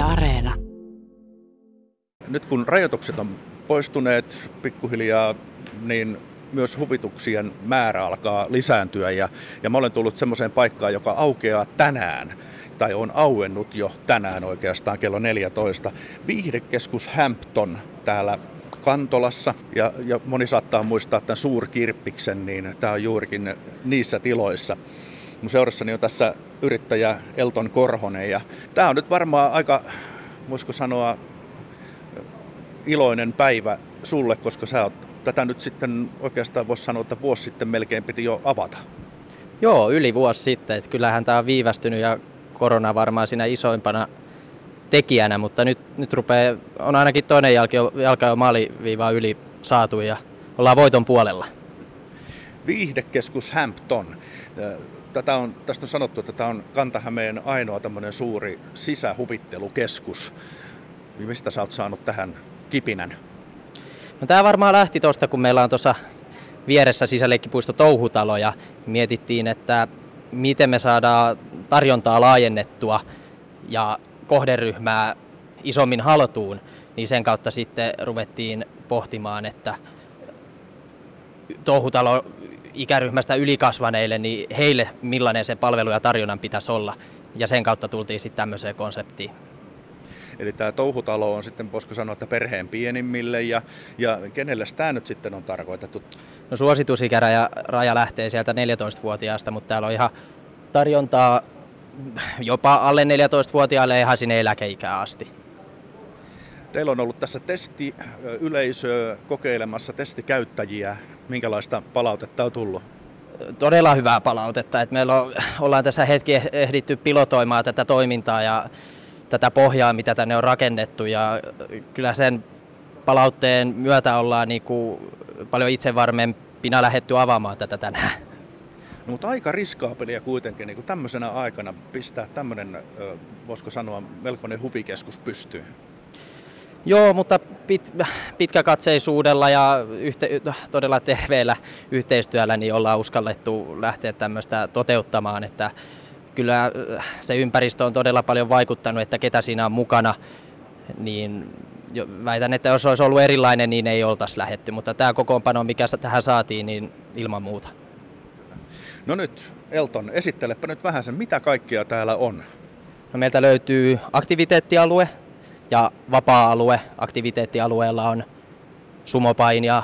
Areena. Nyt kun rajoitukset on poistuneet pikkuhiljaa, niin myös huvituksien määrä alkaa lisääntyä ja, ja mä olen tullut semmoiseen paikkaan, joka aukeaa tänään tai on auennut jo tänään oikeastaan kello 14. Viihdekeskus Hampton täällä Kantolassa ja, ja moni saattaa muistaa tämän suurkirppiksen, niin tämä on juurikin niissä tiloissa. Mun seurassani on tässä yrittäjä Elton Korhonen ja tämä on nyt varmaan aika, voisiko sanoa, iloinen päivä sulle, koska sä oot tätä nyt sitten oikeastaan voisi sanoa, että vuosi sitten melkein piti jo avata. Joo, yli vuosi sitten. Että kyllähän tämä on viivästynyt ja korona varmaan siinä isoimpana tekijänä, mutta nyt, nyt rupeaa, on ainakin toinen jalka jo, jalka jo maaliviivaa yli saatu ja ollaan voiton puolella. Viihdekeskus Hampton. Tätä on, tästä on sanottu, että tämä on Kantahämeen ainoa tämmöinen suuri sisähuvittelukeskus. Mistä sä oot saanut tähän kipinän? No, tämä varmaan lähti tuosta, kun meillä on tuossa vieressä sisäleikkipuisto Touhutalo ja mietittiin, että miten me saadaan tarjontaa laajennettua ja kohderyhmää isommin haltuun, niin sen kautta sitten ruvettiin pohtimaan, että touhutalo ikäryhmästä ylikasvaneille, niin heille millainen se palvelu ja tarjonnan pitäisi olla. Ja sen kautta tultiin sitten tämmöiseen konseptiin. Eli tämä touhutalo on sitten, voisiko sanoa, että perheen pienimmille ja, ja kenelle tämä nyt sitten on tarkoitettu? No suositusikäraja raja lähtee sieltä 14-vuotiaasta, mutta täällä on ihan tarjontaa jopa alle 14-vuotiaille ihan sinne eläkeikään asti. Teillä on ollut tässä testi yleisö kokeilemassa testikäyttäjiä. Minkälaista palautetta on tullut? Todella hyvää palautetta. Että meillä on, ollaan tässä hetki ehditty pilotoimaan tätä toimintaa ja tätä pohjaa, mitä tänne on rakennettu. Ja kyllä sen palautteen myötä ollaan niin kuin paljon itsevarmempina lähetty avaamaan tätä tänään. No, mutta aika riskaapelia kuitenkin niin kuin tämmöisenä aikana pistää tämmöinen, voisiko sanoa, melkoinen huvikeskus pystyyn. Joo, mutta pit, pitkäkatseisuudella ja yhte, todella terveellä yhteistyöllä niin ollaan uskallettu lähteä tämmöistä toteuttamaan, että kyllä se ympäristö on todella paljon vaikuttanut, että ketä siinä on mukana, niin väitän, että jos olisi ollut erilainen, niin ei oltaisi lähetty, mutta tämä kokoonpano, mikä tähän saatiin, niin ilman muuta. No nyt, Elton, esittelepä nyt vähän sen, mitä kaikkia täällä on. No meiltä löytyy aktiviteettialue ja vapaa-alue. Aktiviteettialueella on sumopainia,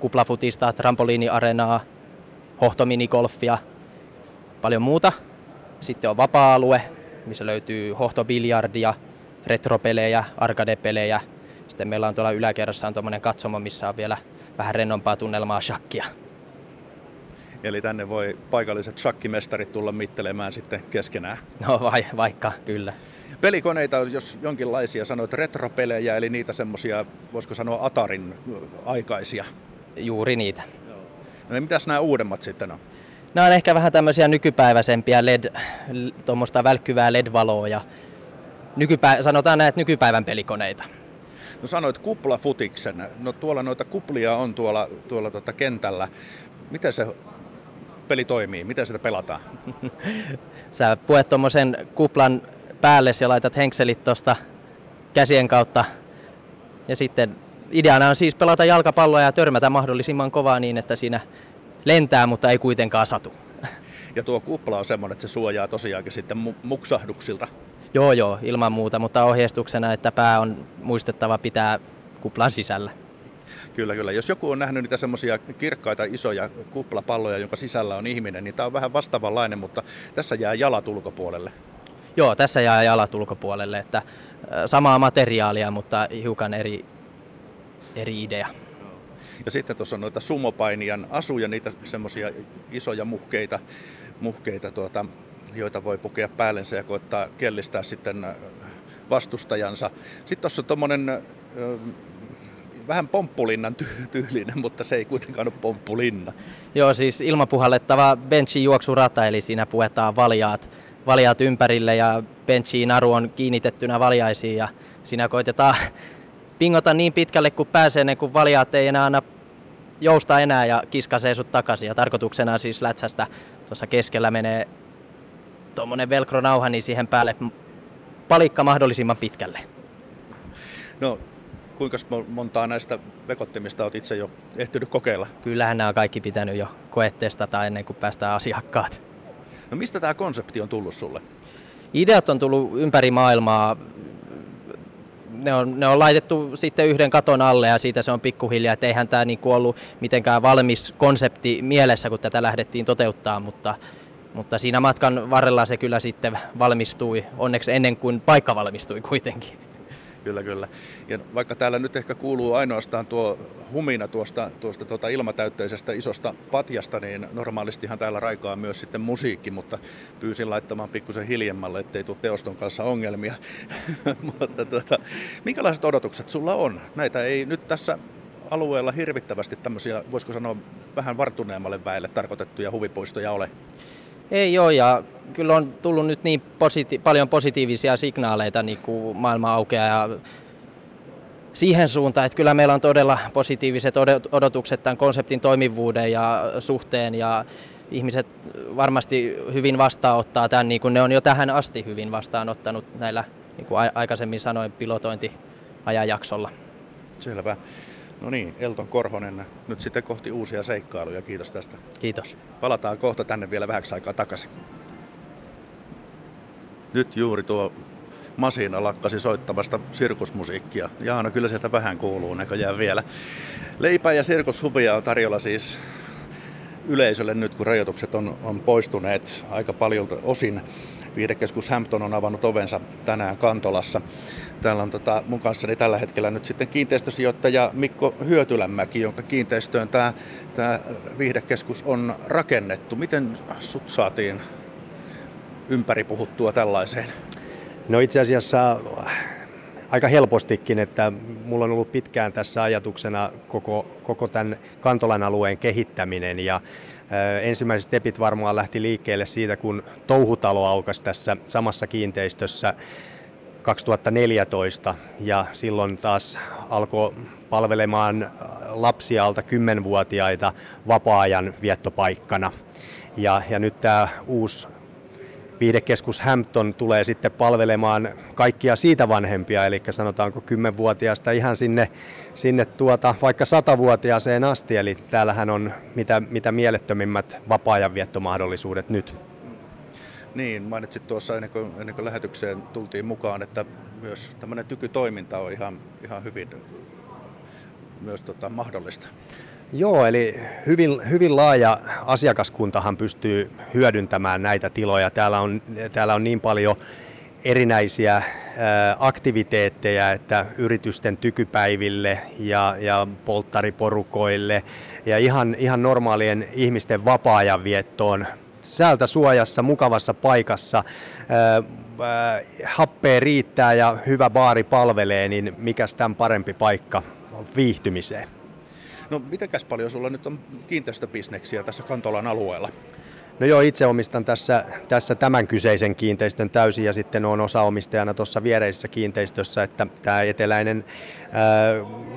kuplafutista, trampoliiniarenaa, hohtominikolfia, paljon muuta. Sitten on vapaa-alue, missä löytyy hohtobiljardia, retropelejä, arcade-pelejä. Sitten meillä on tuolla yläkerrassa on tuommoinen katsomo, missä on vielä vähän rennompaa tunnelmaa shakkia. Eli tänne voi paikalliset shakkimestarit tulla mittelemään sitten keskenään. No vai, vaikka, kyllä. Pelikoneita, jos jonkinlaisia sanoit retropelejä, eli niitä semmoisia, voisiko sanoa Atarin aikaisia. Juuri niitä. No mitäs nämä uudemmat sitten on? Nämä on ehkä vähän tämmöisiä nykypäiväisempiä LED, tuommoista välkkyvää LED-valoa ja nykypä, sanotaan näitä nykypäivän pelikoneita. No sanoit kuplafutiksen. No tuolla noita kuplia on tuolla, tuolla tuota kentällä. Miten se peli toimii? Miten sitä pelataan? Sä puet tuommoisen kuplan päälle ja laitat henkselit tuosta käsien kautta. Ja sitten ideana on siis pelata jalkapalloa ja törmätä mahdollisimman kovaa niin, että siinä lentää, mutta ei kuitenkaan satu. Ja tuo kupla on semmoinen, että se suojaa tosiaankin sitten muksahduksilta. Joo, joo, ilman muuta, mutta ohjeistuksena, että pää on muistettava pitää kuplan sisällä. Kyllä, kyllä. Jos joku on nähnyt niitä semmoisia kirkkaita isoja kuplapalloja, jonka sisällä on ihminen, niin tämä on vähän vastaavanlainen, mutta tässä jää jalat ulkopuolelle. Joo, tässä jää jalat ulkopuolelle, että samaa materiaalia, mutta hiukan eri, eri idea. Ja sitten tuossa on noita sumopainijan asuja, niitä semmoisia isoja muhkeita, muhkeita tuota, joita voi pukea päällensä ja koittaa kellistää sitten vastustajansa. Sitten tuossa on tuommoinen vähän pomppulinnan tyylinen, mutta se ei kuitenkaan ole pomppulinna. Joo, siis ilmapuhallettava benchin juoksurata, eli siinä puetaan valjaat, valjaat ympärille ja benchiin naru on kiinnitettynä valjaisiin ja siinä koitetaan pingota niin pitkälle kuin pääsee, ennen kuin valjaat ei enää anna jousta enää ja kiskasee sut takaisin. Ja tarkoituksena siis lätsästä tuossa keskellä menee tuommoinen velcro-nauha, niin siihen päälle palikka mahdollisimman pitkälle. No, kuinka montaa näistä vekottimista olet itse jo ehtinyt kokeilla? Kyllähän nämä on kaikki pitänyt jo koetestata ennen kuin päästään asiakkaat. No mistä tämä konsepti on tullut sulle? Ideat on tullut ympäri maailmaa. Ne on, ne on laitettu sitten yhden katon alle ja siitä se on pikkuhiljaa, että eihän tämä niin ollut mitenkään valmis konsepti mielessä, kun tätä lähdettiin toteuttaa, mutta, mutta siinä matkan varrella se kyllä sitten valmistui, onneksi ennen kuin paikka valmistui kuitenkin. Kyllä, kyllä. Ja vaikka täällä nyt ehkä kuuluu ainoastaan tuo humina tuosta, tuosta tuota ilmatäytteisestä isosta patjasta, niin normaalistihan täällä raikaa myös sitten musiikki, mutta pyysin laittamaan pikkusen hiljemmalle, ettei tule teoston kanssa ongelmia. mutta tuota, minkälaiset odotukset sulla on? Näitä ei nyt tässä alueella hirvittävästi tämmöisiä, voisiko sanoa, vähän vartuneemmalle väelle tarkoitettuja huvipuistoja ole? Ei ole ja kyllä on tullut nyt niin positi- paljon positiivisia signaaleita niin kuin maailma aukeaa ja siihen suuntaan, että kyllä meillä on todella positiiviset odotukset tämän konseptin toimivuuden ja suhteen ja ihmiset varmasti hyvin vastaanottaa tämän, niin kuin ne on jo tähän asti hyvin vastaanottanut näillä, niin kuin aikaisemmin sanoin, pilotointiajanjaksolla. Selvä. No niin, Elton Korhonen nyt sitten kohti uusia seikkailuja. Kiitos tästä. Kiitos. Palataan kohta tänne vielä vähäksi aikaa takaisin. Nyt juuri tuo Masina lakkasi soittamasta sirkusmusiikkia. Jaana, kyllä sieltä vähän kuuluu näköjään vielä. Leipää ja sirkushuvia on tarjolla siis yleisölle nyt, kun rajoitukset on, on poistuneet aika paljon osin. Viidekeskus Hampton on avannut ovensa tänään Kantolassa. Täällä on tota, mun kanssani tällä hetkellä nyt sitten kiinteistösijoittaja Mikko Hyötylämäki, jonka kiinteistöön tämä, tämä viihdekeskus on rakennettu. Miten sut saatiin ympäri puhuttua tällaiseen? No itse asiassa aika helpostikin, että mulla on ollut pitkään tässä ajatuksena koko, koko tämän Kantolan alueen kehittäminen ja Ensimmäiset stepit varmaan lähti liikkeelle siitä, kun touhutalo aukasi tässä samassa kiinteistössä 2014 ja silloin taas alkoi palvelemaan lapsia alta 10-vuotiaita vapaa-ajan viettopaikkana. Ja, ja nyt tämä uusi viidekeskus Hampton tulee sitten palvelemaan kaikkia siitä vanhempia, eli sanotaanko 10-vuotiaasta ihan sinne, sinne tuota, vaikka 100-vuotiaaseen asti, eli täällähän on mitä, mitä mielettömimmät vapaa-ajanviettomahdollisuudet nyt. Niin, mainitsit tuossa ennen kuin, ennen kuin lähetykseen tultiin mukaan, että myös tämmöinen tykytoiminta on ihan, ihan hyvin myös tota, mahdollista. Joo, eli hyvin, hyvin laaja asiakaskuntahan pystyy hyödyntämään näitä tiloja. Täällä on, täällä on niin paljon erinäisiä aktiviteetteja, että yritysten tykypäiville ja, ja polttariporukoille ja ihan, ihan normaalien ihmisten vapaa-ajan viettoon säältä suojassa, mukavassa paikassa, happea riittää ja hyvä baari palvelee, niin mikäs tämän parempi paikka viihtymiseen. No mitenkäs paljon sulla nyt on kiinteistöbisneksiä tässä Kantolan alueella? No joo, itse omistan tässä, tässä tämän kyseisen kiinteistön täysin ja sitten on osaomistajana tuossa viereisessä kiinteistössä, että tämä eteläinen ää,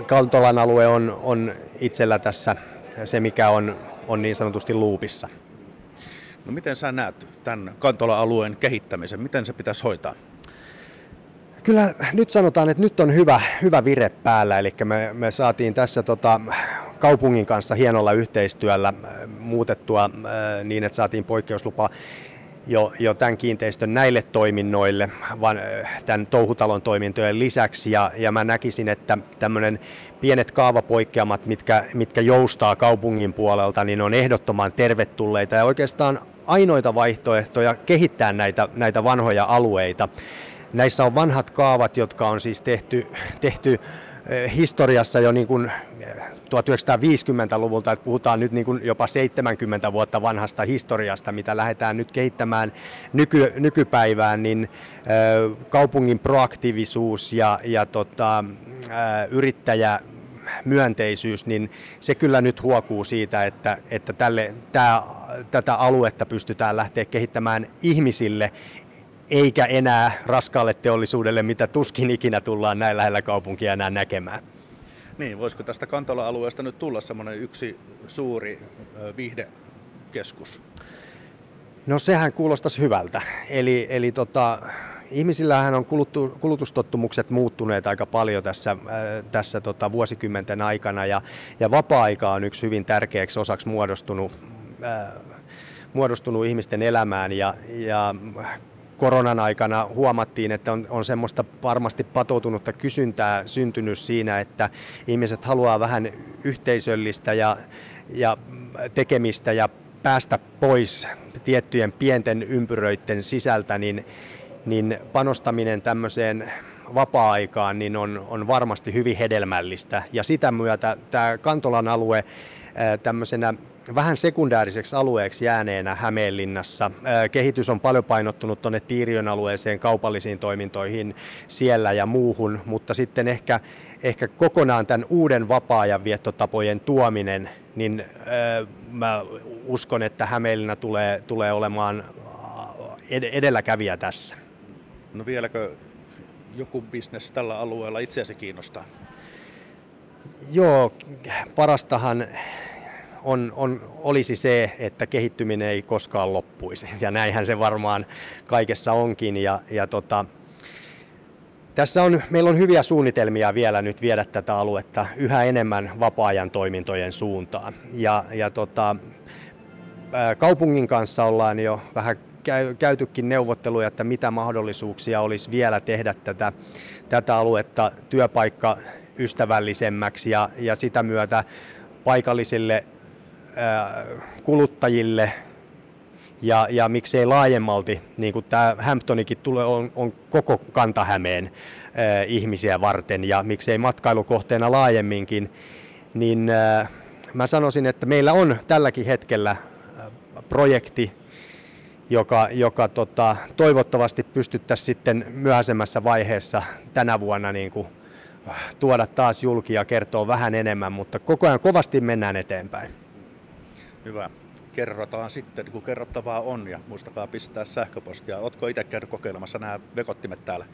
Kantolan alue on, on itsellä tässä se, mikä on, on niin sanotusti luupissa. No miten sä näet tämän Kantola-alueen kehittämisen? Miten se pitäisi hoitaa? Kyllä nyt sanotaan, että nyt on hyvä, hyvä vire päällä, eli me, me saatiin tässä tota, kaupungin kanssa hienolla yhteistyöllä äh, muutettua äh, niin, että saatiin poikkeuslupa jo, jo tämän kiinteistön näille toiminnoille, vaan äh, tämän touhutalon toimintojen lisäksi. Ja, ja mä näkisin, että tämmöinen pienet kaavapoikkeamat, mitkä, mitkä joustaa kaupungin puolelta, niin on ehdottoman tervetulleita ja oikeastaan ainoita vaihtoehtoja kehittää näitä, näitä vanhoja alueita. Näissä on vanhat kaavat, jotka on siis tehty, tehty eh, historiassa jo niin kuin 1950-luvulta, eh, että puhutaan nyt niin kuin jopa 70 vuotta vanhasta historiasta, mitä lähdetään nyt kehittämään nyky, nykypäivään, niin eh, kaupungin proaktiivisuus ja, ja tota, yrittäjä myönteisyys, niin se kyllä nyt huokuu siitä, että, että tälle, tää, tätä aluetta pystytään lähteä kehittämään ihmisille, eikä enää raskaalle teollisuudelle, mitä tuskin ikinä tullaan näin lähellä kaupunkia enää näkemään. Niin, voisiko tästä Kantola-alueesta nyt tulla semmoinen yksi suuri viihdekeskus? No sehän kuulostaisi hyvältä. Eli, eli tota, ihmisillähän on kulutu, kulutustottumukset muuttuneet aika paljon tässä, äh, tässä tota, vuosikymmenten aikana ja, ja vapaa-aika on yksi hyvin tärkeäksi osaksi muodostunut, äh, muodostunut ihmisten elämään ja, ja koronan aikana huomattiin, että on, on semmoista varmasti patoutunutta kysyntää syntynyt siinä, että ihmiset haluaa vähän yhteisöllistä ja, ja tekemistä ja päästä pois tiettyjen pienten ympyröiden sisältä, niin, niin panostaminen tämmöiseen vapaa-aikaan niin on, on varmasti hyvin hedelmällistä. Ja sitä myötä tämä Kantolan alue tämmöisenä vähän sekundääriseksi alueeksi jääneenä Hämeenlinnassa. Kehitys on paljon painottunut tuonne Tiiriön alueeseen, kaupallisiin toimintoihin siellä ja muuhun, mutta sitten ehkä, ehkä kokonaan tämän uuden vapaa-ajan viettotapojen tuominen, niin mä uskon, että Hämeenlinna tulee, tulee olemaan edelläkävijä tässä. No vieläkö joku bisnes tällä alueella itseäsi kiinnostaa? Joo, parastahan on, on, olisi se, että kehittyminen ei koskaan loppuisi. Ja näinhän se varmaan kaikessa onkin. Ja, ja tota, tässä on, meillä on hyviä suunnitelmia vielä nyt viedä tätä aluetta yhä enemmän vapaa-ajan toimintojen suuntaan. Ja, ja tota, kaupungin kanssa ollaan jo vähän käytykin neuvotteluja, että mitä mahdollisuuksia olisi vielä tehdä tätä, tätä aluetta työpaikka ystävällisemmäksi ja, ja sitä myötä paikallisille kuluttajille ja, ja miksei laajemmalti, niin kuin tämä Hamptonikin tulee, on, on koko Kantahämeen ää, ihmisiä varten ja miksei matkailukohteena laajemminkin, niin ää, mä sanoisin, että meillä on tälläkin hetkellä projekti, joka, joka tota, toivottavasti pystyttäisiin sitten myöhäisemmässä vaiheessa tänä vuonna niin kuin, tuoda taas julki ja kertoa vähän enemmän, mutta koko ajan kovasti mennään eteenpäin. Hyvä. Kerrotaan sitten, kun kerrottavaa on ja muistakaa pistää sähköpostia. Oletko itse käynyt kokeilemassa nämä vekottimet täällä?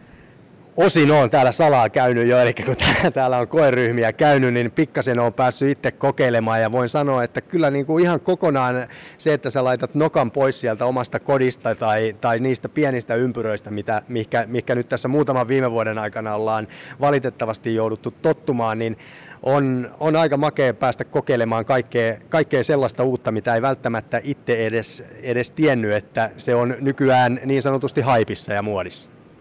Osin on täällä salaa käynyt jo, eli kun täällä on koeryhmiä käynyt, niin pikkasen on päässyt itse kokeilemaan ja voin sanoa, että kyllä niin kuin ihan kokonaan se, että sä laitat nokan pois sieltä omasta kodista tai, tai niistä pienistä ympyröistä, mitä, mikä, mikä nyt tässä muutaman viime vuoden aikana ollaan valitettavasti jouduttu tottumaan, niin on, on aika makea päästä kokeilemaan kaikkea, kaikkea sellaista uutta, mitä ei välttämättä itse edes, edes tiennyt, että se on nykyään niin sanotusti haipissa ja muodissa.